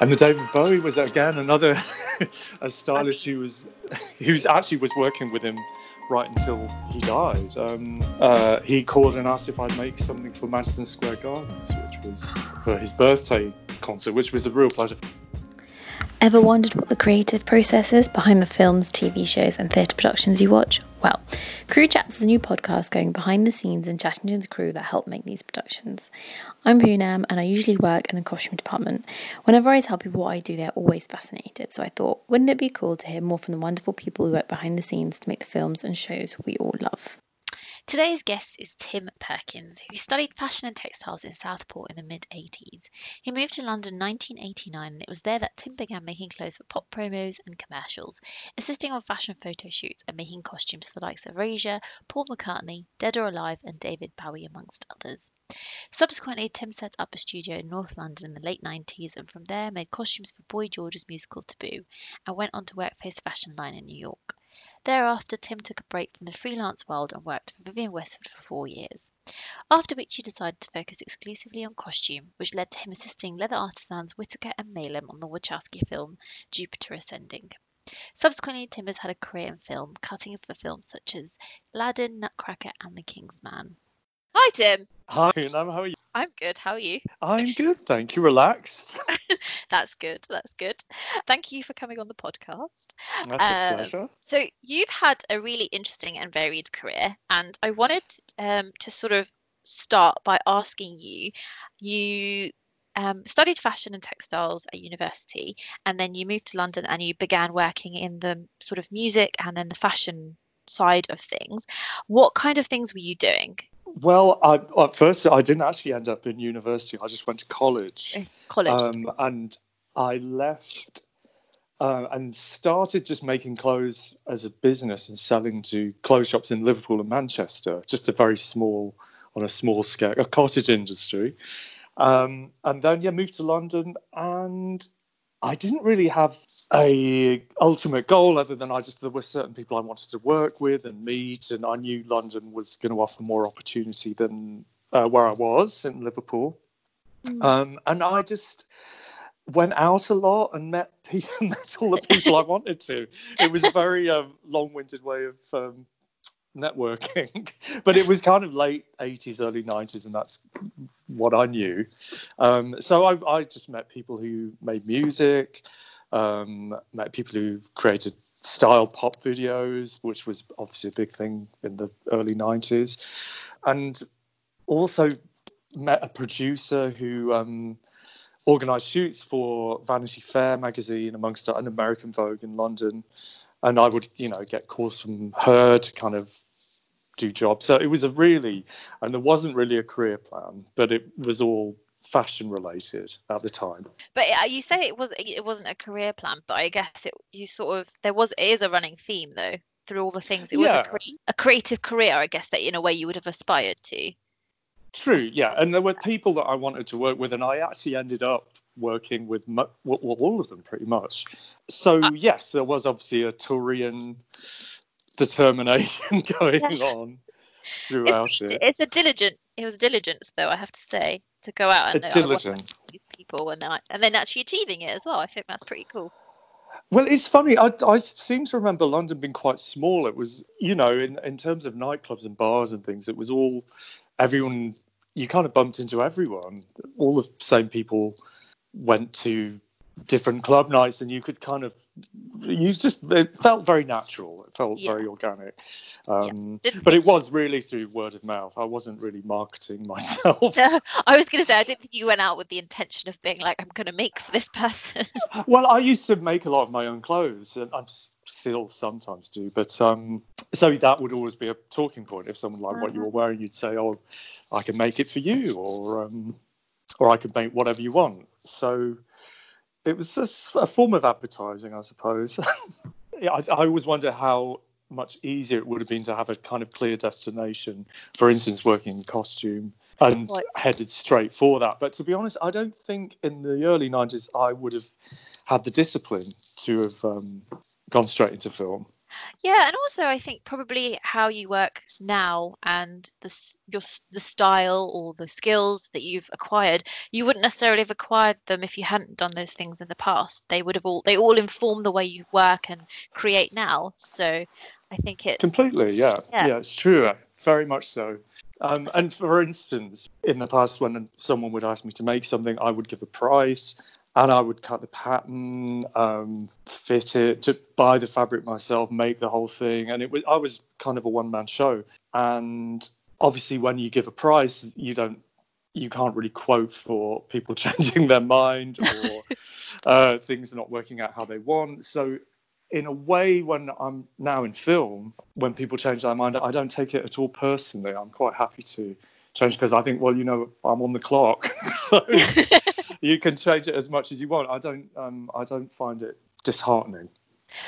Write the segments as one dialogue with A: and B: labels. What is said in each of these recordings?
A: And the David Bowie was again another a stylist who was who's actually was working with him right until he died. Um, uh, he called and asked if I'd make something for Madison Square Gardens, which was for his birthday concert, which was a real pleasure.
B: Ever wondered what the creative process is behind the films, TV shows, and theatre productions you watch? Well, Crew Chats is a new podcast going behind the scenes and chatting to the crew that help make these productions. I'm Poonam and I usually work in the costume department. Whenever I tell people what I do, they're always fascinated. So I thought, wouldn't it be cool to hear more from the wonderful people who work behind the scenes to make the films and shows we all love?
C: Today's guest is Tim Perkins, who studied fashion and textiles in Southport in the mid 80s. He moved to London in 1989, and it was there that Tim began making clothes for pop promos and commercials, assisting on fashion photo shoots and making costumes for the likes of Erasure, Paul McCartney, Dead or Alive, and David Bowie, amongst others. Subsequently, Tim set up a studio in North London in the late 90s and from there made costumes for Boy George's musical Taboo and went on to work for his Fashion Line in New York. Thereafter, Tim took a break from the freelance world and worked for Vivienne Westwood for four years. After which he decided to focus exclusively on costume, which led to him assisting leather artisans Whitaker and Malem on the Wachowski film Jupiter Ascending. Subsequently, Tim has had a career in film, cutting for films such as Aladdin, Nutcracker, and The King's Man. Hi, Tim.
A: Hi, Poonam, how are you?
C: I'm good. How are you?
A: I'm good, thank you. Relaxed.
C: That's good. That's good. Thank you for coming on the podcast.
A: That's a
C: Um,
A: pleasure.
C: So you've had a really interesting and varied career, and I wanted um, to sort of start by asking you. You um, studied fashion and textiles at university, and then you moved to London and you began working in the sort of music and then the fashion side of things. What kind of things were you doing?
A: Well, I, at first, I didn't actually end up in university. I just went to college.
C: College.
A: Um, and I left uh, and started just making clothes as a business and selling to clothes shops in Liverpool and Manchester, just a very small, on a small scale, a cottage industry. Um, and then, yeah, moved to London and I didn't really have a ultimate goal other than I just there were certain people I wanted to work with and meet, and I knew London was going to offer more opportunity than uh, where I was in Liverpool.
C: Mm.
A: Um, and I just went out a lot and met people, met all the people I wanted to. It was a very um, long-winded way of um, networking, but it was kind of late 80s, early 90s, and that's what I knew. Um, so I, I just met people who made music, um, met people who created style pop videos, which was obviously a big thing in the early 90s, and also met a producer who um, organised shoots for Vanity Fair magazine, amongst an American Vogue in London. And I would, you know, get calls from her to kind of do jobs. So it was a really, and there wasn't really a career plan, but it was all fashion related at the time.
C: But uh, you say it was it wasn't a career plan, but I guess it you sort of there was it is a running theme though through all the things. It was
A: Yeah.
C: a, cre- a creative career, I guess that in a way you would have aspired to.
A: True, yeah, and there were people that I wanted to work with, and I actually ended up working with well, all of them pretty much. So
C: Uh,
A: yes, there was obviously a Taurean determination going on throughout
C: It's,
A: it.
C: it's a diligent. It was diligence though, I have to say, to go out and know,
A: diligent.
C: work with these people and and then actually achieving it as well. I think that's pretty cool.
A: Well, it's funny. I, I seem to remember London being quite small. It was, you know, in, in terms of nightclubs and bars and things, it was all everyone. You kind of bumped into everyone. All the same people went to different club nights, and you could kind of, you just it felt very natural. It felt
C: Yeah.
A: very organic. Um,
C: Didn't
A: But it was really through word of mouth. I wasn't really marketing myself.
C: Yeah, I was going to say I didn't think you went out with the intention of being like I'm going to make for this person.
A: well, I used to make a lot of my own clothes, and I still sometimes do. But um, so that would always be a talking point. If someone liked what you were wearing, you'd say, "Oh, I can make it for you," or um, or I could make whatever you want. So it was just a form of advertising, I suppose. yeah, I, I always wonder how much easier it would have been to have a kind of clear destination. For instance, working in costume and
C: Right.
A: headed straight for that. But to be honest, I don't think in the early 90s I would have had the discipline to have um, gone straight into film.
C: Yeah, and also I think probably how you work now and the s- your s- the style or the skills that you've acquired, you wouldn't necessarily have acquired them if you hadn't done those things in the past. They would have all they all inform the way you work and create now. So I think it's
A: Completely, yeah.
C: Yeah.
A: Yeah, it's true. Very much so. Um, and for instance, in the past, when someone would ask me to make something, I would give a price and I would cut the pattern, um, fit it, to buy the fabric myself, make the whole thing. And it was I was kind of a one man show. And obviously, when you give a price, you don't you can't really quote for people changing their mind or uh, things not working out how they want. So in a way, when I'm now in film, when people change their mind, I don't take it at all personally. I'm quite happy to change because I think, well, you know, I'm on the clock, so you can change it as much as you want. I don't, um, I don't find it disheartening.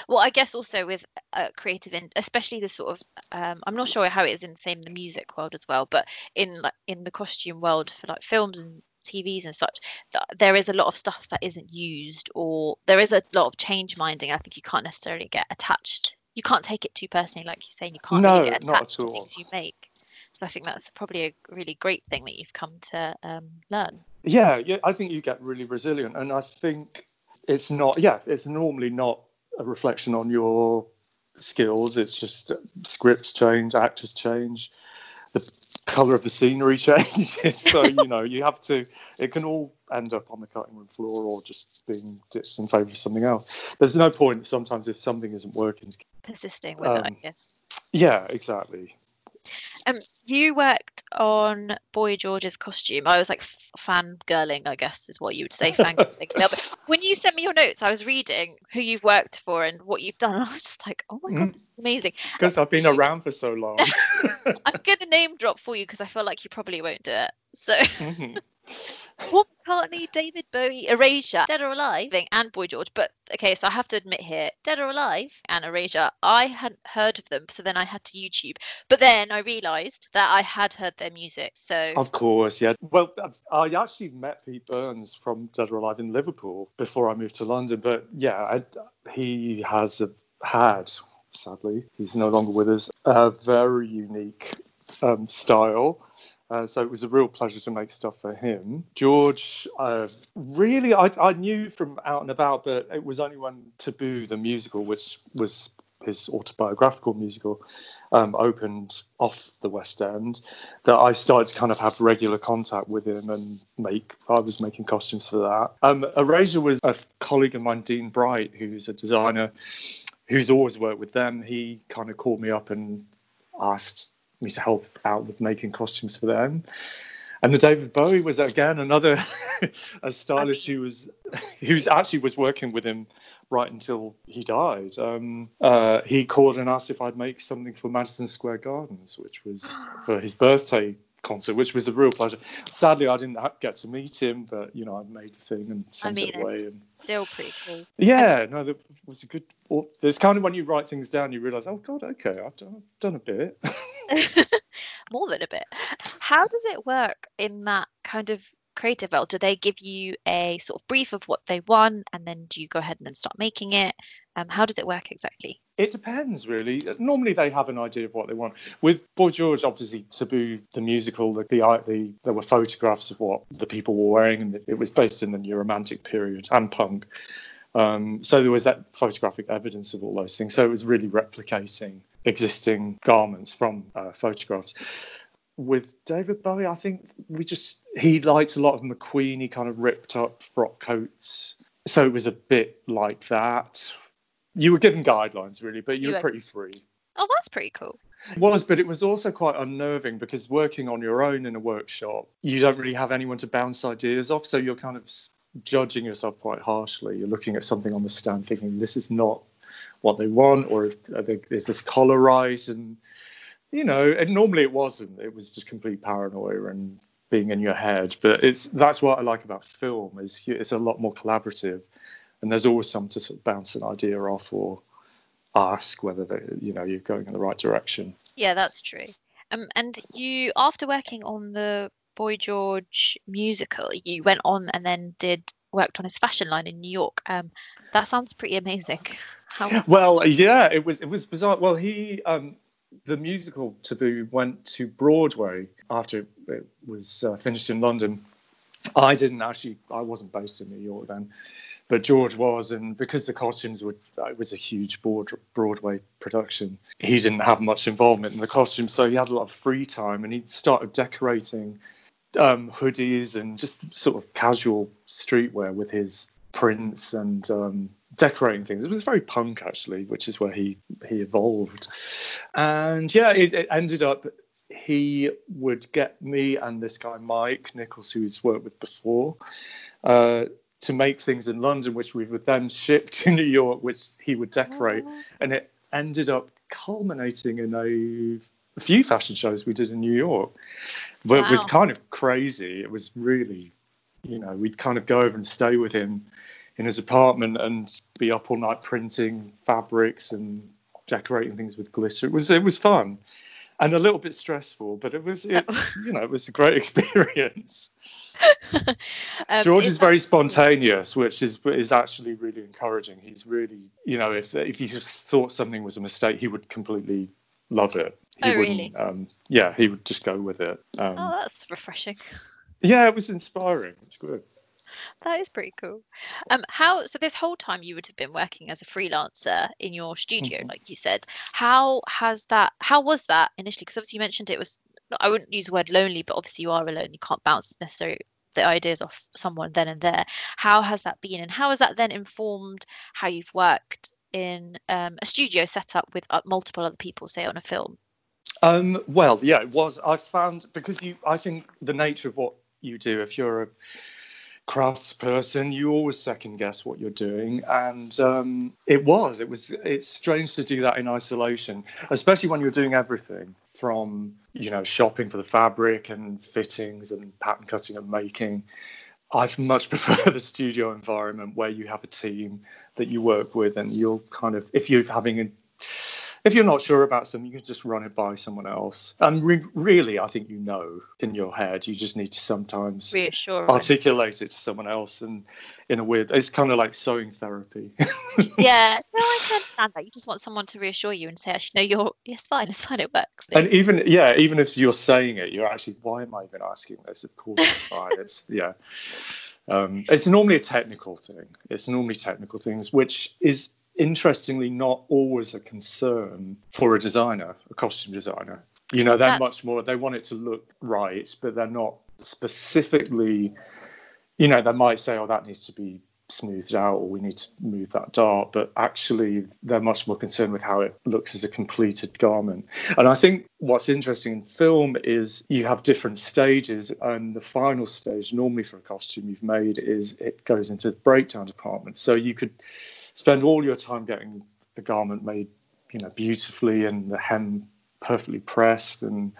C: Well, I guess also with uh, creative, in, especially the sort of, um, I'm not sure how it is in same the music world as well, but in like in the costume world for like films and TVs and such, th- there is a lot of stuff that isn't used, or there is a lot of change minding. I think you can't necessarily get attached. You can't take it too personally, like you're saying. you can't
A: No,
C: really get attached
A: at
C: to
A: all.
C: things you make. So I think that's probably a really great thing that you've come to um, learn.
A: Yeah, yeah, I think you get really resilient, and I think it's not. Yeah, it's normally not a reflection on your skills. It's just scripts change, actors change, the color of the scenery changes. so you know, you have to. It can all end up on the cutting room floor or just being ditched in favor of something else. There's no point sometimes if something isn't working.
C: Persisting with it, I
A: Um,
C: guess.
A: Yeah, exactly.
C: Um, you worked on Boy George's costume. I was like f- fangirling, I guess is what you would say, fangirling. bit. When you sent me your notes, I was reading who you've worked for and what you've done. And I was just like, oh my god,
A: Mm.
C: this is amazing.
A: Because I've been around for so long.
C: I'm gonna name drop for you because I feel like you probably won't do it. So
A: Mhm.
C: Paul McCartney, David Bowie, Erasure, Dead or Alive, and Boy George. But okay, so I have to admit here, Dead or Alive and Erasure, I hadn't heard of them, so then I had to YouTube. But then I realised that I had heard their music. So
A: Of course, yeah. Well, I've- actually met Pete Burns from Dead or Alive in Liverpool before I moved to London. But yeah, I, he has a, had, sadly, he's no longer with us, a very unique um, style. Uh, so it was a real pleasure to make stuff for him. George, uh, really, I, I knew from out and about, but it was only when Taboo, the musical, which was his autobiographical musical, um, opened off the West End, that I started to kind of have regular contact with him and make. I was making costumes for that. Um, Erasure was a colleague of mine, Dean Bright, who's a designer who's always worked with them. He kind of called me up and asked me to help out with making costumes for them. And the David Bowie was again another a stylist who was who's actually was working with him right until he died. Um, uh, he called and asked if I'd make something for Madison Square Gardens, which was for his birthday concert, which was a real pleasure. Sadly, I didn't get to meet him, but you know, I made the thing and sent
C: mean,
A: it away. And
C: still pretty cool.
A: yeah, no, that was a good. Well, there's kind of when you write things down, you realise, oh God, okay, I've done, I've done a bit.
C: More than a bit. How does it work in that kind of creative world? Do they give you a sort of brief of what they want and then do you go ahead and then start making it? Um, how does it work exactly?
A: It depends, really. Normally, they have an idea of what they want. With Boy George, obviously, Taboo, the musical, the, the, the there were photographs of what the people were wearing, and it was based in the New Romantic period and punk. Um, so there was that photographic evidence of all those things. So it was really replicating existing garments from uh, photographs. With David Bowie, I think we just he liked a lot of McQueen. He kind of ripped up frock coats, so it was a bit like that. You were given guidelines really, but you,
C: You
A: were pretty free.
C: Oh, that's pretty cool.
A: It was, but it was also quite unnerving because working on your own in a workshop, you don't really have anyone to bounce ideas off. So you're kind of judging yourself quite harshly. You're looking at something on the stand thinking, this is not what they want, or they, is this collar right? And, you know, and normally it wasn't. It was just complete paranoia and being in your head. But it's that's what I like about film is it's a lot more collaborative. And there's always some to sort of bounce an idea off or ask whether they, you know you're going in the right direction.
C: Yeah, that's true. Um, and you, after working on the Boy George musical, you went on and then did worked on his fashion line in New York. Um, that sounds pretty amazing.
A: Well, yeah, it was it was bizarre. Well, he um, the musical Taboo went to Broadway after it was uh, finished in London. I didn't actually. I wasn't based in New York then, but George was, and because the costumes were, it was a huge broad, Broadway production. He didn't have much involvement in the costumes, so he had a lot of free time, and he started decorating um, hoodies and just sort of casual streetwear with his prints and um, decorating things. It was very punk actually, which is where he he evolved. And yeah, it, it ended up he would get me and this guy Mike Nichols, who he's worked with before, uh, to make things in London, which we would then ship to New York, which he would decorate, oh. and it ended up culminating in a, a few fashion shows we did in New York. But it was kind of crazy. It was really, you know, we'd kind of go over and stay with him in his apartment and be up all night printing fabrics and decorating things with glitter. It was it was fun and a little bit stressful, but it was it, you know it was a great experience.
C: um,
A: George
C: is
A: very spontaneous, which is is actually really encouraging. He's really you know if if he just thought something was a mistake, he would completely love it. He
C: Oh, really?
A: Um, yeah, he would just go with it. Um,
C: Oh, that's refreshing.
A: yeah, it was inspiring. It's good.
C: That is pretty cool. Um, how so? This whole time you would have been working as a freelancer in your studio,
A: Mhm.
C: like you said. How has that? How was that initially? Because obviously you mentioned it was. I wouldn't use the word lonely, but obviously you are alone. You can't bounce necessarily the ideas off someone then and there. How has that been, and how has that then informed how you've worked in um, a studio setup with uh, multiple other people, say on a film?
A: Um, well, yeah, it was. I found because you, I think the nature of what you do, if you're a craftsperson, you always second guess what you're doing, and um, it was. It was. It's strange to do that in isolation, especially when you're doing everything from you know shopping for the fabric and fittings and pattern cutting and making. I much prefer the studio environment where you have a team that you work with, and you're kind of if you're having a if you're not sure about something, you can just run it by someone else. And re- really, I think you know in your head. You just need to sometimes
C: Reassuring.
A: articulate it to someone else, and in a weird, it's kind of like sewing therapy.
C: yeah, no, I can understand that. You just want someone to reassure you and say, actually, no, you're, it's fine, it's fine, it works.
A: and even yeah, even if you're saying it, you're actually, why am I even asking this? Of course, it's fine. It's yeah. Um, it's normally a technical thing. It's normally technical things, which is interestingly not always a concern for a designer, a costume designer. You know, they're
C: That's-
A: much more. They want it to look right, but they're not specifically. You know, they might say, "Oh, that needs to be smoothed out," or "We need to move that dart," but actually, they're much more concerned with how it looks as a completed garment. And I think what's interesting in film is you have different stages, and the final stage, normally for a costume you've made, is it goes into the breakdown department. So you could spend all your time getting a garment made, you know, beautifully and the hem perfectly pressed, and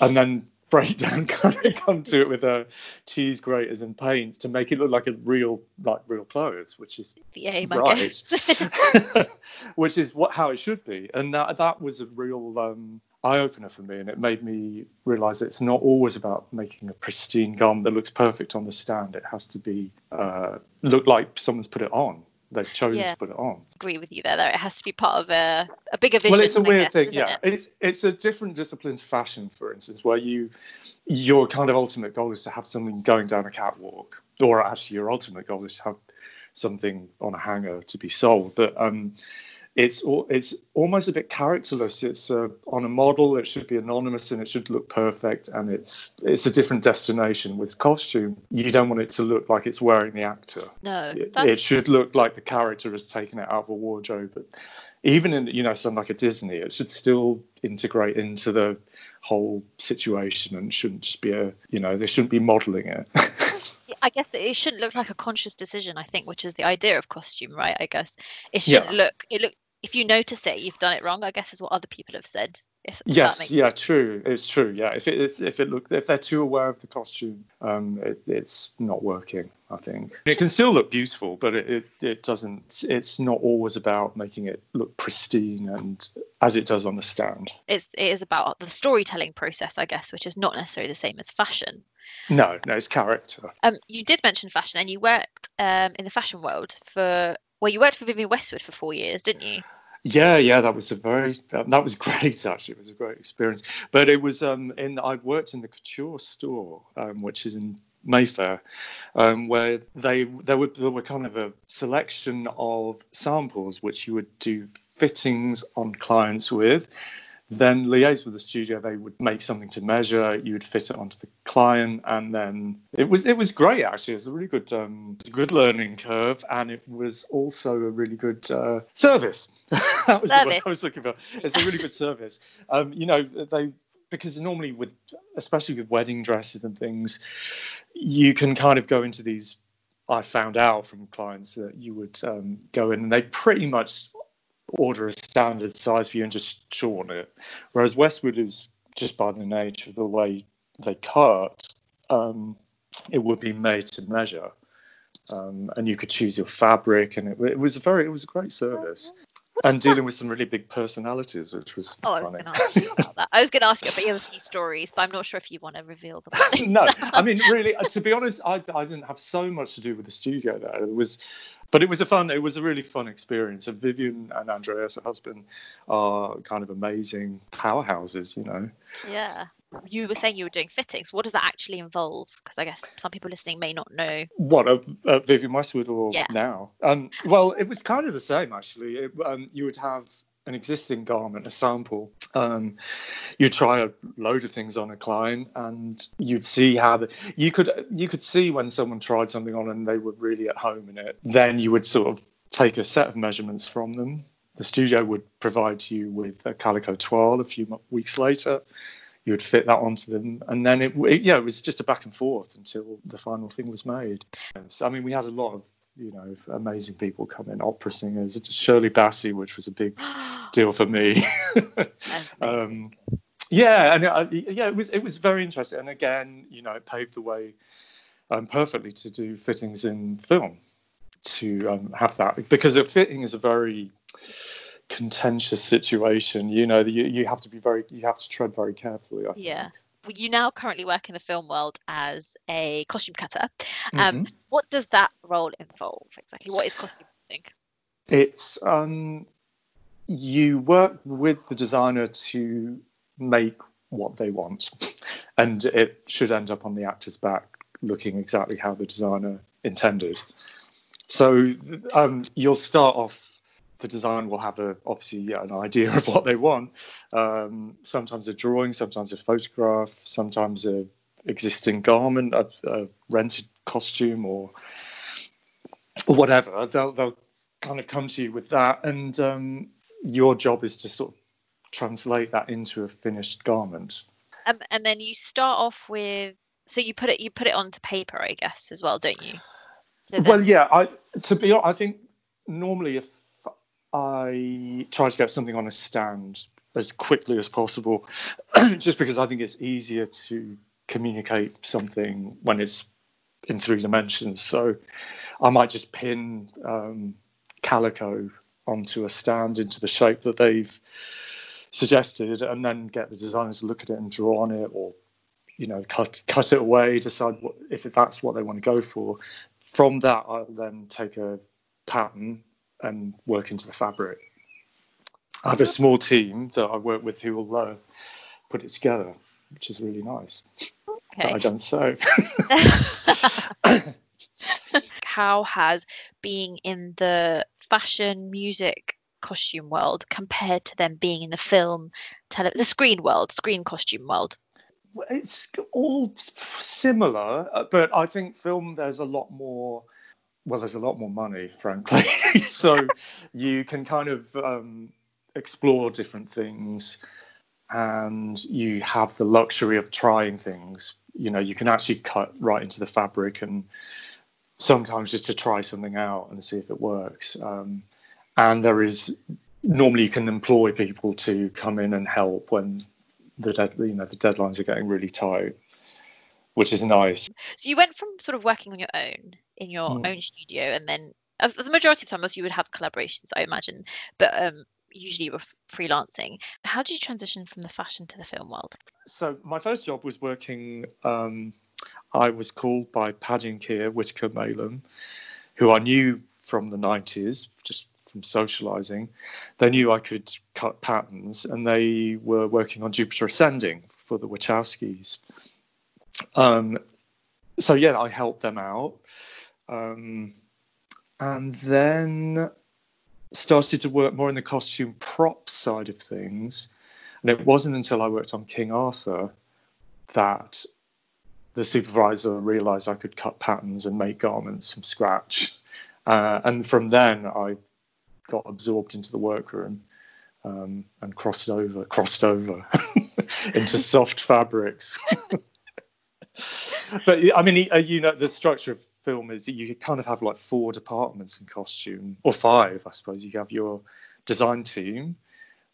A: and then breakdown kind of come to it with a cheese graters and paint to make it look like a real like real clothes, which is
C: the aim, I
A: Right.
C: guess.
A: which is what how it should be and that that was a real um, eye opener for me and it made me realize it's not always about making a pristine garment that looks perfect on the stand it has to be uh, look like someone's put it on they've chosen
C: Yeah.
A: to put it on I
C: agree with you there, though. It has to be part of a, a bigger vision.
A: well it's a weird
C: guess,
A: thing yeah
C: it?
A: it's it's a different discipline to fashion for instance where you your kind of ultimate goal is to have something going down a catwalk or actually your ultimate goal is to have something on a hanger to be sold but um it's it's almost a bit characterless it's uh, on a model it should be anonymous and it should look perfect and it's it's a different destination with costume you don't want it to look like it's wearing the actor
C: No,
A: it, it should look like the character has taken it out of a wardrobe. But even in you know something like a Disney, it should still integrate into the whole situation and shouldn't just be a you know they shouldn't be modelling it.
C: I guess it shouldn't look like a conscious decision. I think, which is the idea of costume, right? I guess it shouldn't look. It look. If you notice it, you've done it wrong. I guess is what other people have said. If if
A: yes, yeah, true. It's true. Yeah, if it if, if it look if they're too aware of the costume, um, it, it's not working. I think it can still look beautiful, but it, it it doesn't. It's not always about making it look pristine and as it does on the stand.
C: It's it is about the storytelling process, I guess, which is not necessarily the same as fashion.
A: No, no, it's character.
C: Um, you did mention fashion, and you worked um in the fashion world for Well, you worked for Vivienne Westwood for four years, didn't you?
A: Yeah, yeah, that was a very that was great actually. It was a great experience. But it was um in I worked in the couture store, um, which is in Mayfair, um, where they there were there were kind of a selection of samples which you would do fittings on clients with, then liaise with the studio. They would make something to measure. You would fit it onto the client, and then it was it was great actually. It was a really good um, a good learning curve, and it was also a really good uh, service. that was
C: Service.
A: what I was looking for. It's a really good service. Um, you know they because normally with especially with wedding dresses and things, you can kind of go into these. I found out from clients that you would um, go in and they pretty much order a standard size for you and just shorten it. Whereas Westwood is just by the nature of the way they cut, um, it would be made to measure. Um, and you could choose your fabric, and it, it was a very, it was a great service.
C: What's
A: And
C: that?
A: dealing with some really big personalities, which was
C: Oh, I was
A: funny.
C: going to ask you about that. I was going to ask you about your few stories, but I'm not sure if you want to reveal them.
A: no, I mean, really, uh, to be honest, I, I didn't have so much to do with the studio there. It was, but it was a fun, it was a really fun experience. And Vivienne and Andreas, her husband, are kind of amazing powerhouses, you know.
C: yeah. You were saying you were doing fittings. What does that actually involve? Because I guess some people listening may not know.
A: What, uh, uh, Vivienne Westwood or
C: Yeah.
A: now? Um, well, it was kind of the same, actually. It, um, you would have an existing garment, a sample. Um, you'd try a load of things on a client, and you'd see how the, you could you could see when someone tried something on and they were really at home in it. Then you would sort of take a set of measurements from them. The studio would provide you with a calico toile a few weeks later. You would fit that onto them, and then it, it yeah, it was just a back and forth until the final thing was made. So, I mean, we had a lot of you know amazing people come in, opera singers, Shirley Bassey, which was a big deal for me. Um, yeah, and uh, yeah, it was it was very interesting, and again, you know, it paved the way um, perfectly to do fittings in film, to um, have that because a fitting is a very contentious situation. You know, you you have to be very you have to tread very carefully. I think.
C: Yeah. You now currently work in the film world as a costume cutter. Um,
A: Mhm.
C: What does that role involve exactly? What is costume cutting?
A: It's um, you work with the designer to make what they want, and it should end up on the actor's back looking exactly how the designer intended. So um, you'll start off. The design will have a obviously yeah, an idea of what they want. Um, sometimes a drawing, sometimes a photograph, sometimes a existing garment, a, a rented costume, or or whatever. They'll they'll kind of come to you with that, and um, your job is to sort of translate that into a finished garment.
C: Um, and then you start off with so you put it you put it onto paper, I guess, as well, don't you? So
A: well, yeah. I to be honest, I think normally if I try to get something on a stand as quickly as possible, just because I think it's easier to communicate something when it's in three dimensions. So I might just pin um, calico onto a stand into the shape that they've suggested, and then get the designers to look at it and draw on it, or you know, cut cut it away, decide what, if that's what they want to go for. From that, I'll then take a pattern and work into the fabric. I have a small team that I work with who will uh, put it together, which is really nice. But I
C: okay.
A: don't sew.
C: How has being in the fashion, music, costume world compared to them being in the film, tele- the screen world, screen costume world?
A: it's all similar, but I think film there's a lot more. Well, there's a lot more money, frankly. so you can kind of um, explore different things, and you have the luxury of trying things. You know, you can actually cut right into the fabric, and sometimes just to try something out and see if it works. Um, and there is normally you can employ people to come in and help when the dead, you know the deadlines are getting really tight, which is nice.
C: So you went from sort of working on your own in your
A: Mm.
C: own studio, and then uh, the majority of times you would have collaborations, I imagine, but um, usually you were f- freelancing. How did you transition from the fashion to the film world?
A: So my first job was working. Um, I was called by Paddy and Keir Whitaker Malem, who I knew from the 90s, just from socializing. They knew I could cut patterns, and they were working on Jupiter Ascending for the Wachowskis. Um, so yeah, I helped them out, um, and then started to work more in the costume prop side of things. And it wasn't until I worked on King Arthur that the supervisor realized I could cut patterns and make garments from scratch. Uh, and from then, I got absorbed into the workroom um, and crossed over, crossed over into soft fabrics. but I mean, you know, the structure of film is you kind of have like four departments in costume, or five, I suppose. You have your design team,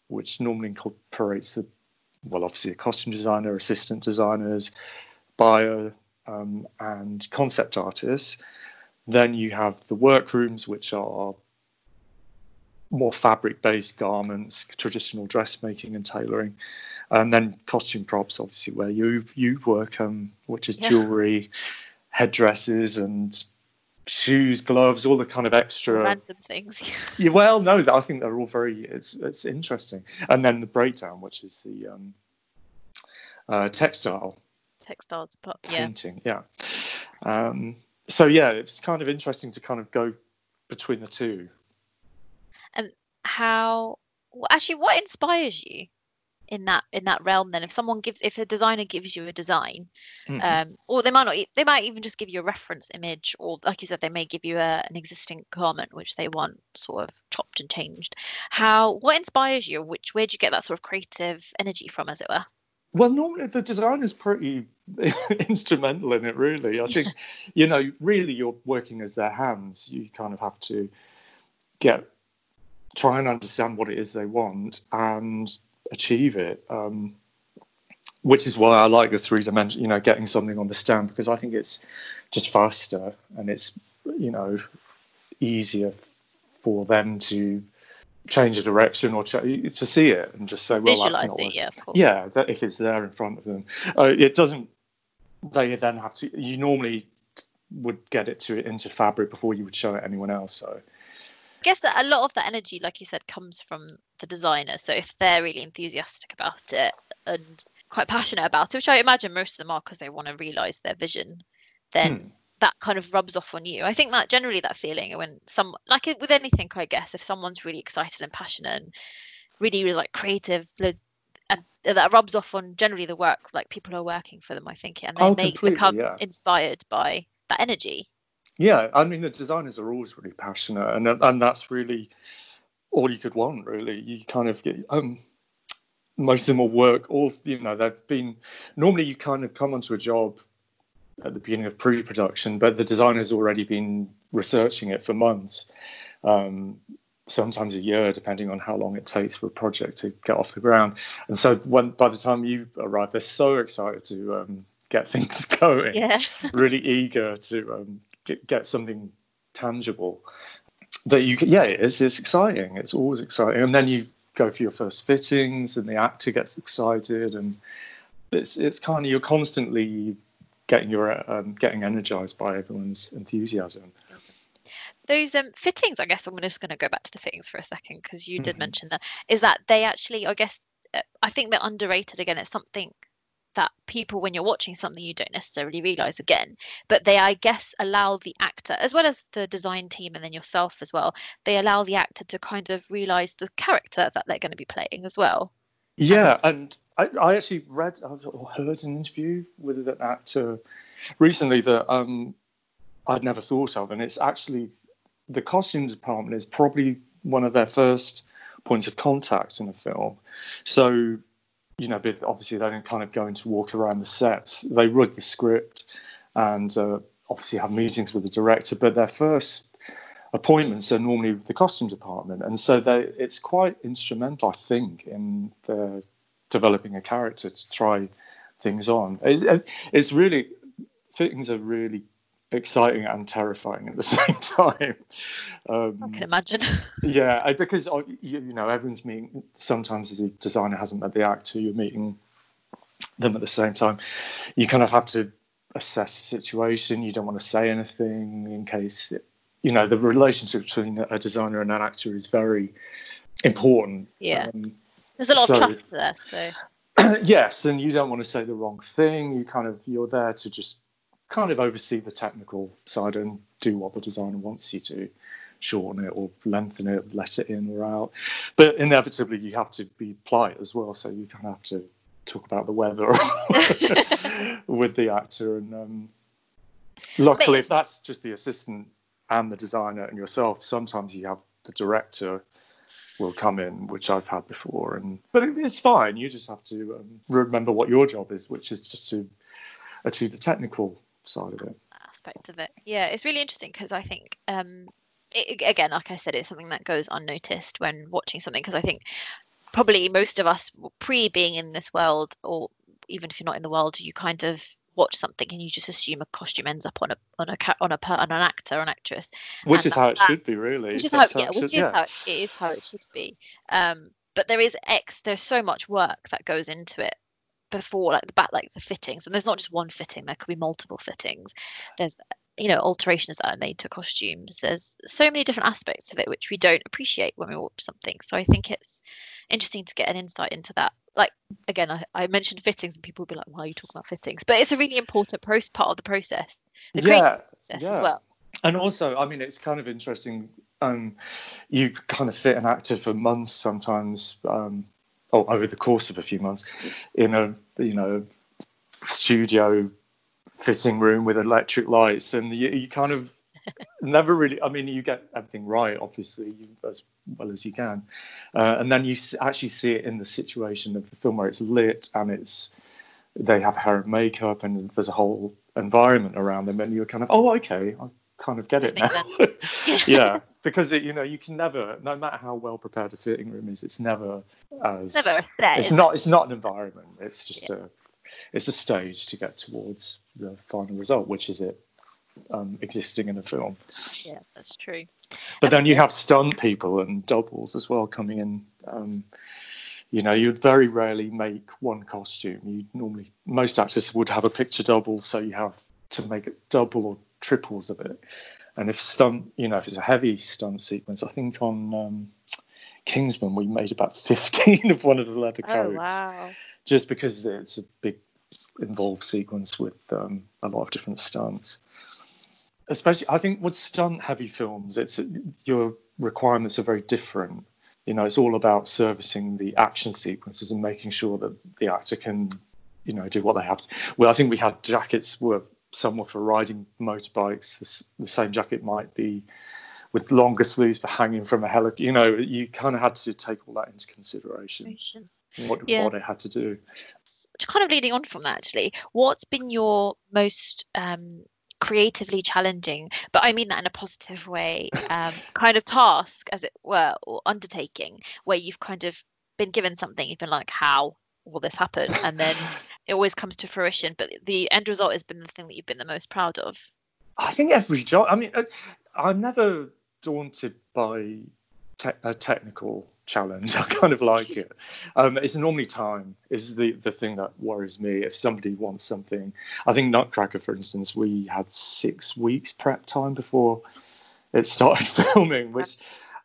A: which normally incorporates the, well, obviously a costume designer, assistant designers, buyer, um, and concept artists. Then you have the workrooms, which are more fabric-based garments, traditional dressmaking and tailoring, and then costume props, obviously, where you you work, um, which is yeah. jewelry, headdresses, and shoes, gloves, all the kind of extra
C: random things.
A: yeah, well, no, I think they're all very it's it's interesting, and then the breakdown, which is the um, uh, textile
C: textiles,
A: yeah. painting, yeah. Um, so yeah, it's kind of interesting to kind of go between the two.
C: And how? Well, actually, what inspires you in that in that realm? Then, if someone gives, if a designer gives you a design, mm-hmm. um, or they might not, they might even just give you a reference image, or like you said, they may give you a, an existing garment which they want sort of chopped and changed. How? What inspires you? Which where do you get that sort of creative energy from, as it were?
A: Well, normally the design is pretty instrumental in it, really. I think, you know, really you're working as their hands. You kind of have to get, try and understand what it is they want and achieve it. Um, which is why I like the three dimension, you know, getting something on the stand because I think it's just faster and it's, you know, easier for them to change a direction or ch- to see it and just say, well,
C: Visualize
A: that's
C: not it, yeah,
A: yeah, that if it's there in front of them, uh, it doesn't. They then have to. You normally would get it to into fabric before you would show it anyone else. So.
C: I guess that a lot of that energy, like you said, comes from the designer. So if they're really enthusiastic about it and quite passionate about it, which I imagine most of them are because they want to realize their vision, then hmm that kind of rubs off on you. I think that generally that feeling when some like with anything, I guess, if someone's really excited and passionate and really, really like creative, and that rubs off on generally the work like people are working for them. I think, and then oh, they become yeah. inspired by that energy.
A: Yeah, I mean the designers are always really passionate, and and that's really all you could want. Really, you kind of get um most of them will work all you know they've been normally you kind of come onto a job at the beginning of pre-production, but the designer's already been researching it for months, um, sometimes a year, depending on how long it takes for a project to get off the ground. And so when by the time you arrive, they're so excited to um, get things going,
C: yeah.
A: really eager to um, get, get something tangible. That you can, yeah, it is. It's exciting. It's always exciting. And then you go for your first fittings, and the actor gets excited, and it's it's kind of you're constantly getting your um, getting energized by everyone's enthusiasm.
C: Those um, fittings, I guess I'm just going to go back to the fittings for a second because you did mm-hmm. mention that. Is that they actually, I guess, uh, I think they're underrated. Again, it's something that people, when you're watching something, you don't necessarily realize again. But they, I guess, allow the actor, as well as the design team and then yourself as well, they allow the actor to kind of realize the character that they're going to be playing as well.
A: Yeah, and I, I actually read or heard an interview with an actor recently that um, I'd never thought of, and it's actually the costume department is probably one of their first points of contact in a film. So, you know, obviously they don't kind of go into walk around the sets. They read the script and uh, obviously have meetings with the director, but their first appointments are normally with the costume department, and so they, it's quite instrumental, I think, in the developing a character to try things on. It's, it's really things are really exciting and terrifying at the same time.
C: Um, I can imagine.
A: yeah, because uh, you, you know everyone's meeting. Sometimes the designer hasn't met the actor. You're meeting them at the same time. You kind of have to assess the situation. You don't want to say anything in case it you know the relationship between a designer and an actor is very important.
C: Yeah.
A: Um,
C: There's a lot
A: so-
C: of trust there, so
A: yes, and you don't want to say the wrong thing. You kind of you're there to just kind of oversee the technical side and do what the designer wants you to, shorten it or lengthen it, let it in or out. But inevitably, you have to be polite as well. So you kind of have to talk about the weather with the actor. And um, luckily, if that's just the assistant and the designer and yourself, sometimes you have the director will come in, which I've had before. And but it's fine. You just have to um, remember what your job is, which is just to achieve the technical side of it.
C: aspect of it. Yeah, it's really interesting because I think, um, it, again, like I said, it's something that goes unnoticed when watching something because I think probably most of us pre being in this world, or even if you're not in the world, you kind of watch something and you just assume a costume ends up on a on a on a per- on an actor or an actress,
A: Which is how it
C: that-
A: should be, really.
C: which is how yeah,
A: it
C: which is how it is how it should be. Um, but there is X. There's so much work that goes into it before like the back like the fittings and there's not just one fitting there could be multiple fittings. There's you know alterations that are made to costumes. There's so many different aspects of it which we don't appreciate when we watch something. So i think it's interesting to get an insight into that. Like again i, I mentioned fittings and people will be like why are you talking about fittings? But it's a really important pro- part of the process the creative
A: yeah,
C: process
A: yeah.
C: as well.
A: And also, I mean, it's kind of interesting. Um, you kind of fit an actor for months sometimes, um, or over the course of a few months, in a you know studio fitting room with electric lights, and you, you kind of never really. I mean, you get everything right, obviously, you, as well as you can, uh, and then you actually see it in the situation of the film where it's lit and it's they have hair and makeup and there's a whole environment around them and you're kind of oh okay i kind of get it now yeah because it, you know you can never no matter how well prepared a fitting room is it's never as
C: it's never a threat
A: it's
C: it?
A: not it's not an environment it's just a it's a stage to get towards the final result which is it um, existing in a film
C: yeah that's true
A: but then you have stunt people and doubles as well coming in. Um, you know, you'd very rarely make one costume. You normally most actors would have a picture double, so you have to make it double or triples of it. And if stunt, you know, if it's a heavy stunt sequence, I think on um, Kingsman we made about 15 of one of the leather
C: oh wow
A: just because it's a big involved sequence with um, a lot of different stunts especially I think with stunt heavy films, it's your requirements are very different. You know, it's all about servicing the action sequences and making sure that the actor can, you know, do what they have to. Well, I think we had jackets were some were for riding motorbikes. The, the same jacket might be with longer sleeves for hanging from a helicopter. You know, you kind of had to take all that into consideration. What,
C: Yeah.
A: what it had to do.
C: kind of leading on from that actually what's been your most um creatively challenging but i mean that in a positive way um kind of task as it were or undertaking where you've kind of been given something you've been like how will this happen and then it always comes to fruition but the end result has been the thing that you've been the most proud of
A: I think every job. I mean, uh, I'm never daunted by te- a technical challenge. I kind of like it. Um, it's normally time is the the thing that worries me. If somebody wants something, I think Nutcracker, for instance, we had six weeks prep time before it started filming, which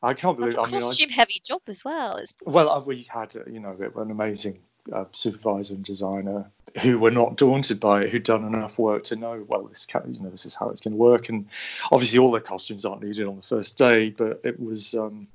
A: I can't
C: That's
A: believe.
C: a
A: I mean, I,
C: costume heavy job as well it's
A: well, uh, we had you know an amazing uh, supervisor and designer who were not daunted by it, who'd done enough work to know well this you know this is how it's going to work, and obviously all the costumes aren't needed on the first day, but it was. Um,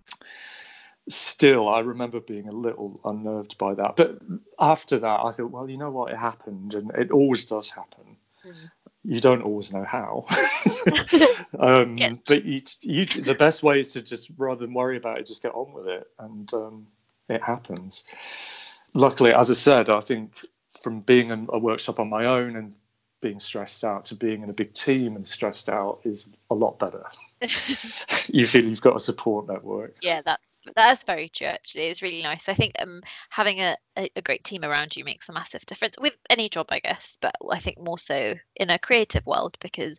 A: Still, I remember being a little unnerved by that. But after that, I thought, well, you know what? It happened, and it always does happen.
C: Mm.
A: You don't always know how. um,
C: Yes.
A: But you, you, the best way is to just, rather than worry about it, just get on with it, and um, it happens. Luckily, as I said, I think from being in a workshop on my own and being stressed out to being in a big team and stressed out is a lot better. you feel you've got a support network.
C: yeah that's that's very true actually it's really nice i think um having a, a, a great team around you makes a massive difference with any job i guess but i think more so in a creative world because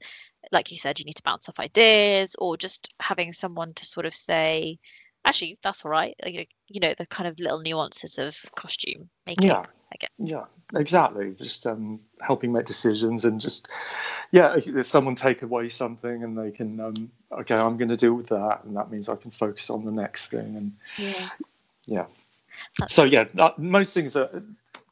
C: like you said you need to bounce off ideas or just having someone to sort of say Actually, that's all right. Like, you know, the kind of little nuances of costume making.
A: Yeah.
C: I guess.
A: Yeah, exactly. Just um, helping make decisions and just, yeah, if someone take away something and they can, um, okay, I'm going to deal with that, and that means I can focus on the next thing. And
C: Yeah.
A: yeah, so yeah, most things are,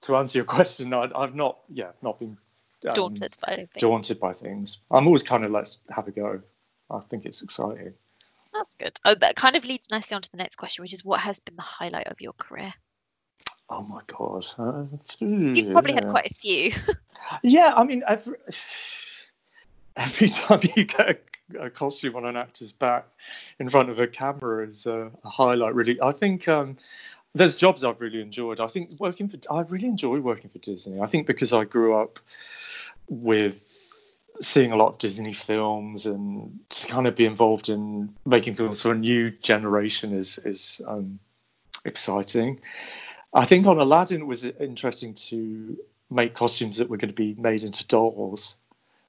A: to answer your question, I, I've not, yeah, not been um,
C: Daunted by anything.
A: daunted by things. I'm always kind of let's have a go. I think it's exciting.
C: That's good. Oh, that kind of leads nicely on to the next question, which is what has been the highlight of your career?
A: Oh my god. Uh,
C: You've probably had quite a few.
A: Yeah, I mean, every every time you get a, a costume on an actor's back in front of a camera is a, a highlight. Really, I think um, there's jobs I've really enjoyed. I think working for I really enjoy working for Disney. I think because I grew up with seeing a lot of Disney films and to kind of be involved in making films for a new generation is is um, exciting. I think on Aladdin it was interesting to make costumes that were going to be made into dolls.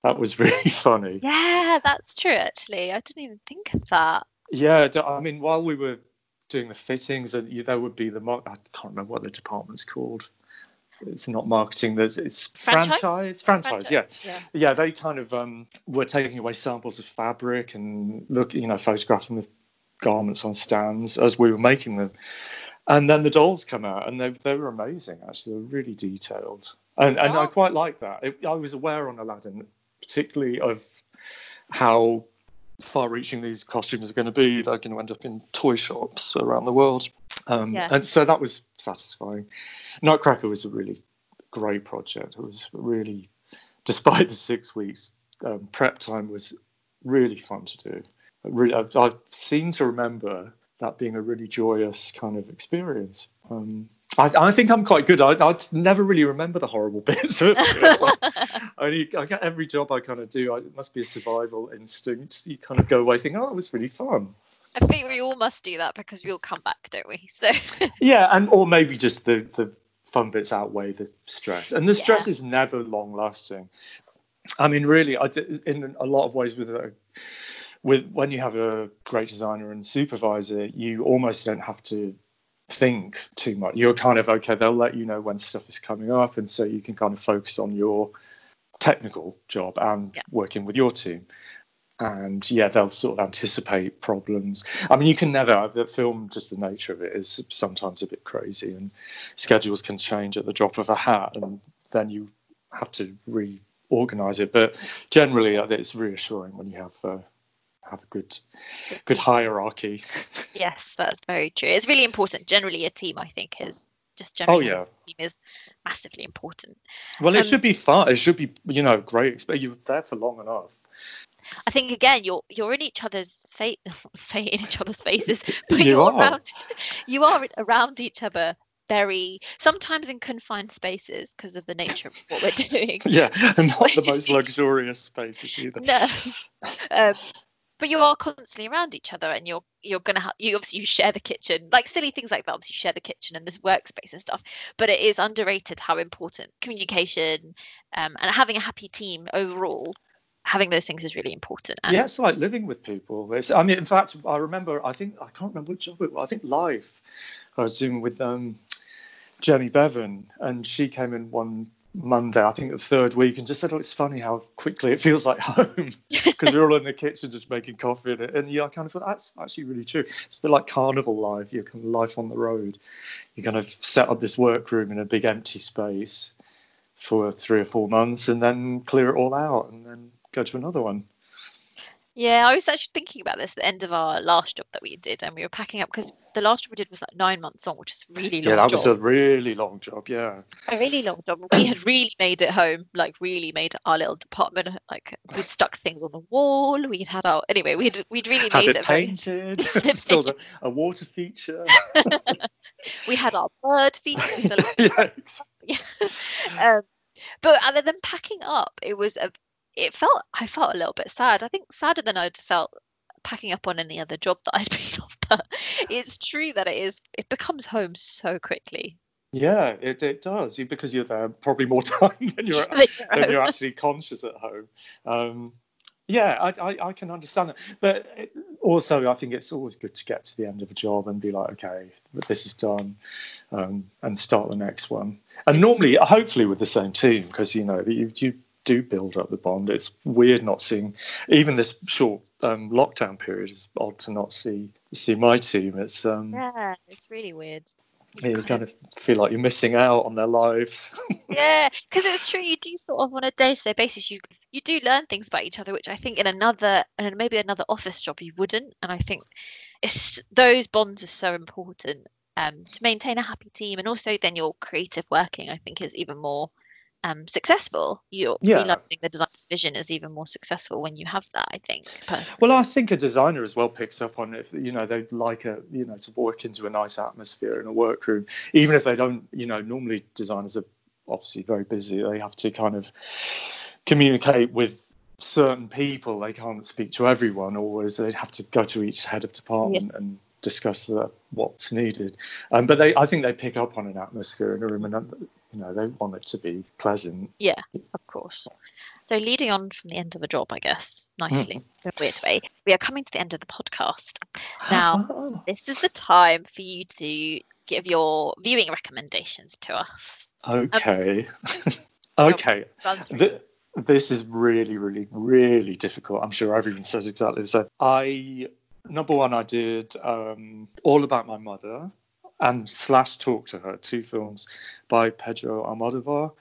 A: That was really funny.
C: yeah, that's true. Actually, I didn't even think of that.
A: Yeah, I mean, while we were doing the fittings, and there would be the I can't remember what the department's called. It's not marketing. There's it's
C: Franchise?
A: franchise. Franchise, yeah.
C: Yeah.
A: Yeah, they kind of um, were taking away samples of fabric and look, you know, photographing the garments on stands as we were making them. And then the dolls come out, and they they were amazing. Actually, they were really detailed, and and I quite like that. It, I was aware on Aladdin, particularly of how far-reaching these costumes are going to be. They're going to end up in toy shops around the world, um,
C: Yeah.
A: and so that was satisfying. Nutcracker was a really great project. It was really, despite the six weeks, um, prep time was really fun to do. I Really, I, I seem to remember that being a really joyous kind of experience. Um, I, I think I'm quite good. I, I never really remember the horrible bits of it. Only I get every job I kind of do. I, it must be a survival instinct. You kind of go away thinking, "Oh, it was really fun."
C: I think we all must do that because we all come back, don't we? So
A: Yeah, and or maybe just the the fun bits outweigh the stress, and the
C: Yeah.
A: stress is never long lasting. I mean, really, I d- in a lot of ways with a, with when you have a great designer and supervisor, you almost don't have to think too much. You're kind of okay. They'll let you know when stuff is coming up, and so you can kind of focus on your technical job and
C: Yeah.
A: working with your team. And yeah, they'll sort of anticipate problems. I mean, you can never. The film, just the nature of it, is sometimes a bit crazy, and schedules can change at the drop of a hat, and then you have to reorganize it. But generally, uh, it's reassuring when you have uh, have a good good hierarchy.
C: yes, that's very true. It's really important. Generally, a team, I think, is just generally
A: Oh
C: generally
A: yeah.
C: team is massively important.
A: Well, it
C: Um,
A: should be fun. It should be, you know, great. You're there for long enough.
C: I think again, you're you're in each other's face, say in each other's faces, but
A: You
C: you're
A: are.
C: around, you are around each other very sometimes in confined spaces because of the nature of what we're doing.
A: Yeah, and not the most luxurious spaces either.
C: no, um, but you are constantly around each other, and you're you're gonna have you obviously you share the kitchen, like silly things like that. Obviously, you share the kitchen and this workspace and stuff. But it is underrated how important communication um, and having a happy team overall. Having those things is really important. And
A: Yeah, it's like living with people. It's, I mean, in fact, I remember. I think I can't remember what job it was. I think live. I was doing with um, Jenny Beavan, and she came in one Monday, I think the third week, and just said, "Oh, it's funny how quickly it feels like home because we're all in the kitchen just making coffee." And, and yeah, I kind of thought that's actually really true. It's a bit like carnival life. You're kind of life on the road. You kind of set up this workroom in a big empty space for three or four months, and then clear it all out, and then go to another one.
C: Yeah, I was actually thinking about this at the end of our last job that we did, and we were packing up because the last job we did was like nine months long, which is really long
A: Yeah, that
C: job.
A: was a really long job. Yeah.
C: a really long job. We had really made it home, like really made our little department. Like we'd stuck things on the wall. We'd had our anyway. We'd we'd really
A: had
C: made
A: it
C: it.
A: painted,
C: Had it
A: still a, a water feature.
C: we had our bird feature. we had a
A: yeah,
C: um, but other than packing up, it was a. It felt I felt a little bit sad. I think sadder than I'd felt packing up on any other job that I'd been off. But it's true that it is. It becomes home so quickly.
A: yeah, it, it does. You, because you're there probably more time than you're than you're actually conscious at home. Um, yeah, I, I, I can understand that. But it, also, I think it's always good to get to the end of a job and be like, okay, this is done, um, and start the next one. And normally, hopefully, with the same team, because you know you, you do build up the bond. It's weird not seeing even this short um, lockdown period. is odd to not see see my team. It's um,
C: yeah, it's really weird.
A: Yeah, you kind of feel like you're missing out on their lives.
C: yeah, because it's true. You do sort of on a day-to-day basis. You you do learn things about each other, which I think in another and maybe another office job you wouldn't. And I think it's those bonds are so important um, to maintain a happy team, and also then your creative working. I think is even more um, successful. You're
A: Yeah.
C: realizing the design vision is even more successful when you have that. I think. personally.
A: Well, I think a designer as well picks up on it. You know, they'd like a you know to work into a nice atmosphere in a workroom, even if they don't. You know, normally designers are obviously very busy. They have to kind of communicate with certain people. They can't speak to everyone always. They have to go to each head of department and discuss the, what's needed. Um, but they, I think they pick up on an atmosphere in a room, and you know, they want it to be pleasant.
C: Yeah, of course. So leading on from the end of a job, I guess, nicely, in a weird way, we are coming to the end of the podcast. Now, this is the time for you to give your viewing recommendations to us.
A: okay, okay.
C: Run through.
A: Th- this is really, really, really difficult. I'm sure everyone says exactly the same. I number one, I did um, all about my mother and slash talk to her, two films by Pedro Almodovar,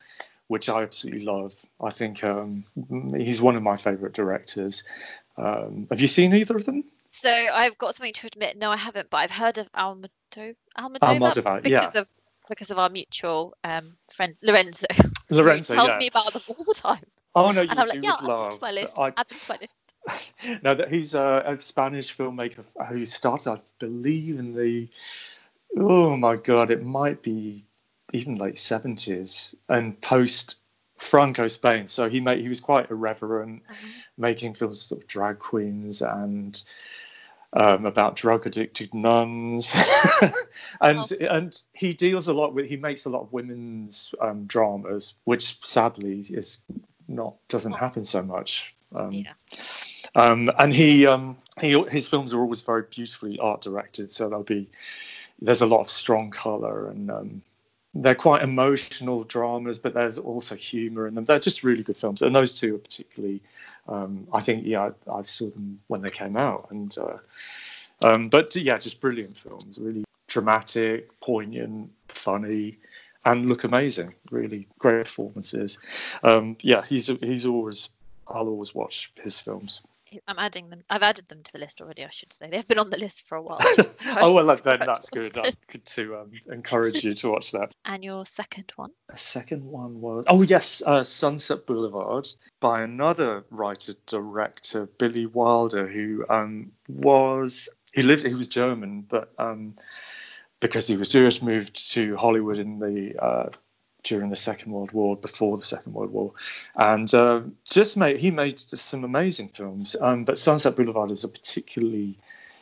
A: which I absolutely love. I think um, he's one of my favorite directors. Um, have you seen either of them?
C: So I've got something to admit. No, I haven't, but I've heard of Almodo- Almodovar,
A: Almodovar,
C: because
A: yeah.
C: of because of our mutual um, friend Lorenzo.
A: Lorenzo,
C: tells
A: yeah.
C: me about them all the time,
A: Oh no, you,
C: and I'm like, yeah,
A: would
C: add them
A: love.
C: to my list.
A: I,
C: Add them to my list.
A: no, that he's a, a Spanish filmmaker who started, I believe, in the oh my god, it might be even late seventies and post Franco Spain. So he made he was quite irreverent, making films sort of drag queens and um, about drug addicted nuns, and
C: Oh.
A: and he deals a lot with he makes a lot of women's um, dramas, which sadly is not doesn't happen so much. Um,
C: Yeah.
A: um, and he, um, he, his films are always very beautifully art directed. So there'll be, there's a lot of strong color and um, they're quite emotional dramas, but there's also humor in them. They're just really good films. And those two are particularly, um, I think, yeah, I, I saw them when they came out. And, uh, um, but yeah, just brilliant films, really dramatic, poignant, funny. And look amazing, really great performances. Um, yeah, he's he's always I'll always watch his films.
C: I'm adding them. I've added them to the list already. I should say they've been on the list for a while.
A: oh well, then that's good. I'm good to um, encourage you to watch that.
C: And your second one?
A: The second one was oh yes, uh, Sunset Boulevard by another writer director, Billy Wilder, who um, was he lived he was German, but um, because he was Jewish, moved to Hollywood in the uh, during the Second World War, before the Second World War, and uh, just made he made some amazing films. Um, but Sunset Boulevard is a particularly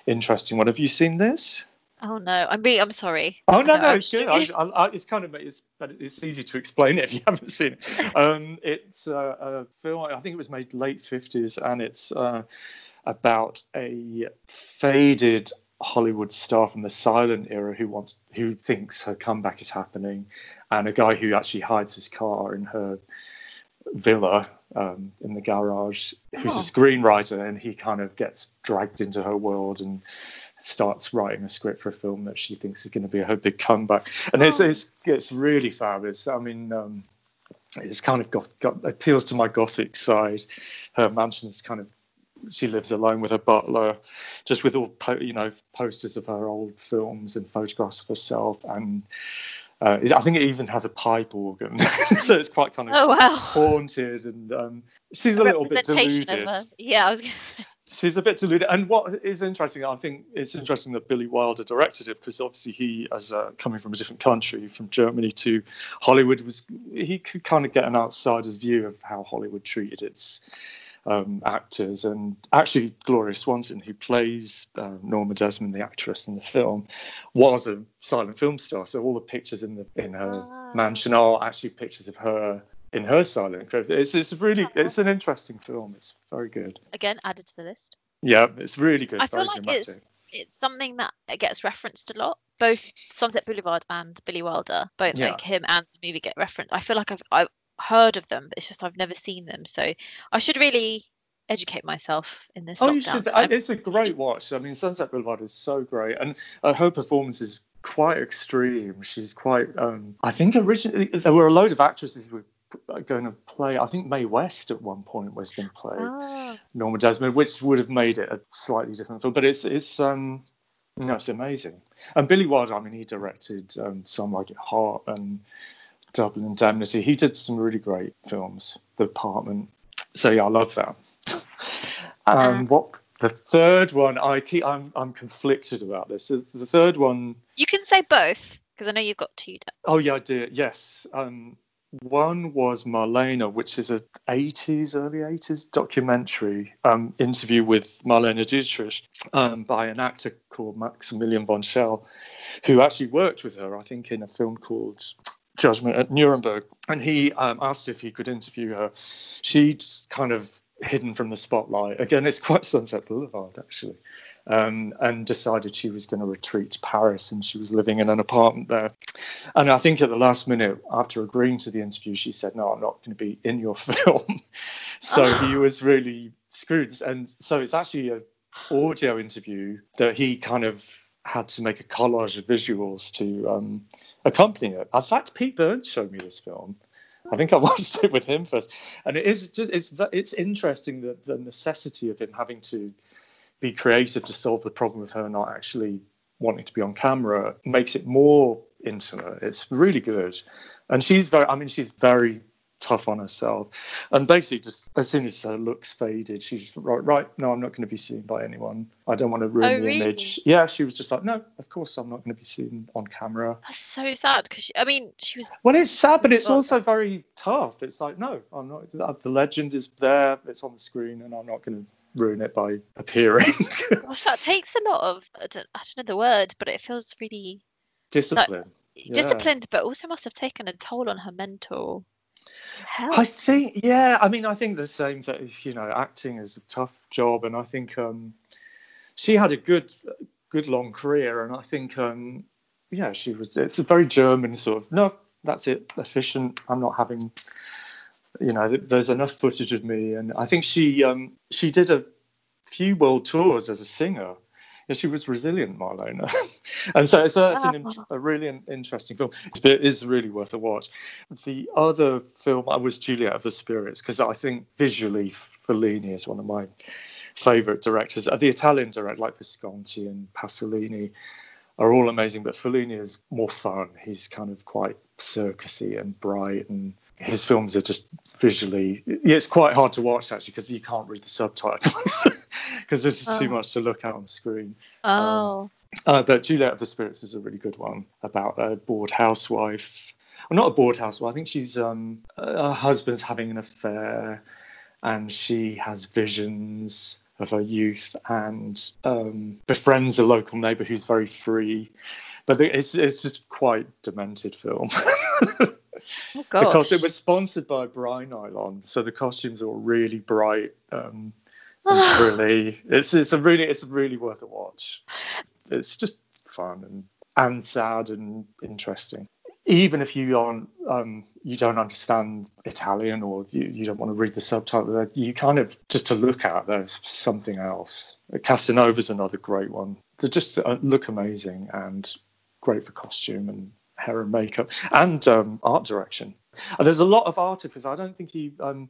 A: interesting one. Have you seen this?
C: Oh no, I'm really, I'm sorry.
A: Oh no, no, it's good. I, I, I, it's kind of it's but it's easy to explain it if you haven't seen it. Um, it's uh, a film. I think it was made late fifties, and it's uh, about a faded Hollywood star from the silent era who wants who thinks her comeback is happening, and a guy who actually hides his car in her villa um, in the garage, who's
C: Oh.
A: a screenwriter, and he kind of gets dragged into her world and starts writing a script for a film that she thinks is going to be her big comeback. And it's
C: Oh.
A: it's it's really fabulous. I mean, um, it's kind of got, got appeals to my gothic side. Her mansion is kind of she lives alone with her butler, just with all po- you know posters of her old films and photographs of herself, and uh, I think it even has a pipe organ, so it's quite kind of
C: Oh wow.
A: haunted and um, she's a little bit deluded.
C: a, yeah, I was gonna say.
A: She's a bit deluded. And what is interesting, I think it's interesting that Billy Wilder directed it because obviously he, as uh, coming from a different country, from Germany to Hollywood, was he could kind of get an outsider's view of how Hollywood treated its um, actors. And actually, Gloria Swanson, who plays uh, Norma Desmond, the actress in the film, was a silent film star. So all the pictures in the in her
C: Ah.
A: mansion are actually pictures of her in her silent. It's it's really it's an interesting film. It's very good.
C: Again, added to the list.
A: Yeah, it's really good.
C: I feel like
A: dramatic.
C: it's it's something that gets referenced a lot. Both Sunset Boulevard and Billy Wilder, both
A: Yeah.
C: like him and the movie get referenced. I feel like I've I've heard of them, but it's just I've never seen them. So I should really educate myself in this
A: Oh, you should. It's a great watch. I mean, Sunset Boulevard is so great, and uh, her performance is quite extreme. She's quite. Um, I think originally there were a load of actresses who were going to play. I think Mae West at one point was going to play
C: Ah.
A: Norma Desmond, which would have made it a slightly different film. But it's it's um, you know, it's amazing. And Billy Wilder, I mean, he directed um, Some Like It Hot and Double Indemnity. He did some really great films. The Apartment. So yeah, I love that. Um, what the third one? I keep. I'm I'm conflicted about this. So the third one
C: You can say both because I know you've got two.
A: Oh yeah, I do. Yes. Um, one was Marlene, which is a 80s, early 80s documentary um, interview with Marlene Dietrich um, by an actor called Maximilian von Schell, who actually worked with her, I think, in a film called Judgment at Nuremberg. And he um, asked if he could interview her. She'd kind of hidden from the spotlight. Again, it's quite Sunset Boulevard, actually um, and decided she was going to retreat to Paris and she was living in an apartment there. And I think at the last minute, after agreeing to the interview, she said, No, I'm not going to be in your film. so he was really screwed. And so it's actually an audio interview that he kind of had to make a collage of visuals to um, accompany it. In fact, Pete Burns showed me this film. I think I watched it with him first, and it is just it's it's interesting that the necessity of him having to be creative to solve the problem of her not actually wanting to be on camera makes it more intimate. It's really good. And she's very, I mean, she's very tough on herself. And basically, just as soon as her looks faded, she's just, right, right, no, I'm not going to be seen by anyone. I don't want to ruin
C: Oh,
A: the
C: really?
A: image. Yeah, she was just like, no, of course I'm not going to be seen on camera.
C: That's so sad because I mean she was
A: Well, it's sad, but it's also very tough. It's like, no, I'm not. Uh, the legend is there. It's on the screen, and I'm not going to ruin it by appearing.
C: gosh that takes a lot of I don't, I don't know the word but it feels really
A: Discipline. Yeah.
C: disciplined but also must have taken a toll on her mental health.
A: I think, yeah. I mean, I think the same that you know, acting is a tough job, and I think um, she had a good, good long career, and I think, um, yeah, she was. It's a very German sort of. No, that's it. Efficient. I'm not having. You know, there's enough footage of me, and I think she um, she did a few world tours as a singer. Yeah, she was resilient, Marlene, and so it's, a, it's an, a really in- interesting film. It is really worth a watch. The other film I was Juliet of the Spirits because I think visually Fellini is one of my favourite directors. Uh, The Italian director like Visconti and Pasolini are all amazing, but Fellini is more fun. He's kind of quite circusy and bright, and his films are just visually. Yeah, it's quite hard to watch actually because you can't read the subtitles because there's just too
C: Oh.
A: much to look at on the screen.
C: oh,
A: Uh, but Juliet of the Spirits is a really good one about a bored housewife. Well, not a bored housewife. I think she's um, her husband's having an affair, and she has visions of her youth and um, befriends a local neighbour who's very free. But it's it's just quite demented film.
C: oh
A: because it was sponsored by Bri-Nylon, so the costumes are all really bright. Um, and really, it's it's a really it's really worth a watch. It's just fun and and sad and interesting. Even if you aren't um, you don't understand Italian or you, you don't want to read the subtitle, you kind of just to look at there's something else. Casanova's another great one. They just uh, look amazing and great for costume and hair and makeup and um, art direction. And there's a lot of artifice. I don't think he, um,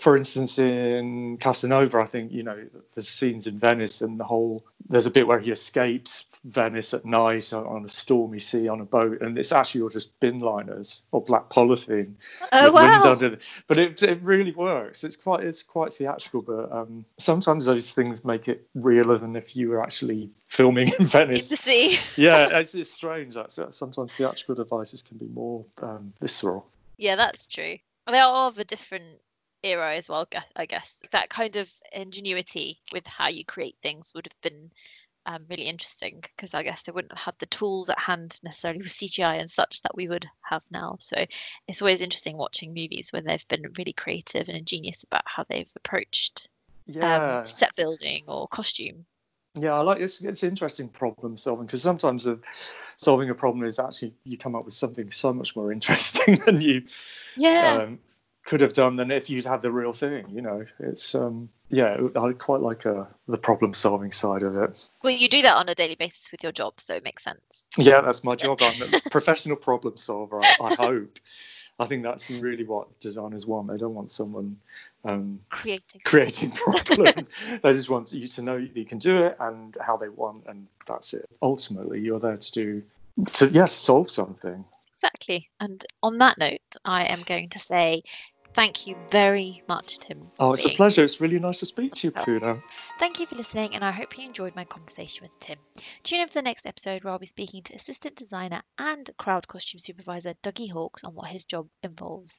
A: for instance, in Casanova, I think you know there's scenes in Venice and the whole. There's a bit where he escapes Venice at night on, a stormy sea on a boat, and it's actually all just bin liners or black polythene
C: oh
A: with wind
C: wow.
A: under. But it, it really works. It's quite it's quite theatrical, but um, sometimes those things make it realer than if you were actually filming in Venice yeah, it's, it's strange. That's sometimes theatrical devices can be more um, visceral.
C: Yeah, that's true. They are of a different era as well, I guess. That kind of ingenuity with how you create things would have been um, really interesting because I guess they wouldn't have had the tools at hand necessarily with CGI and such that we would have now. So it's always interesting watching movies where they've been really creative and ingenious about how they've approached
A: Yeah.
C: um, set building or costume.
A: Yeah, I like it's it's interesting problem solving because sometimes the, solving a problem is actually you come up with something so much more interesting than you
C: Yeah.
A: um, could have done than if you'd had the real thing. You know, it's um yeah, I quite like uh, the problem solving side of it.
C: well, you do that on a daily basis with your job, so it makes sense.
A: Yeah, that's my job. I'm a professional problem solver. I, I hope. I think that's really what designers want. They don't want someone um,
C: Creating.
A: creating problems. they just want you to know you can do it and how they want, and that's it. Ultimately, you're there to do to yeah solve something.
C: Exactly. And on that note, I am going to say thank you very much, Tim.
A: Oh, it's a pleasure. It's really nice to speak to you, Puna.
C: Thank you for listening, and I hope you enjoyed my conversation with Tim. Tune in for the next episode where I'll be speaking to assistant designer and crowd costume supervisor Dougie Hawkes on what his job involves.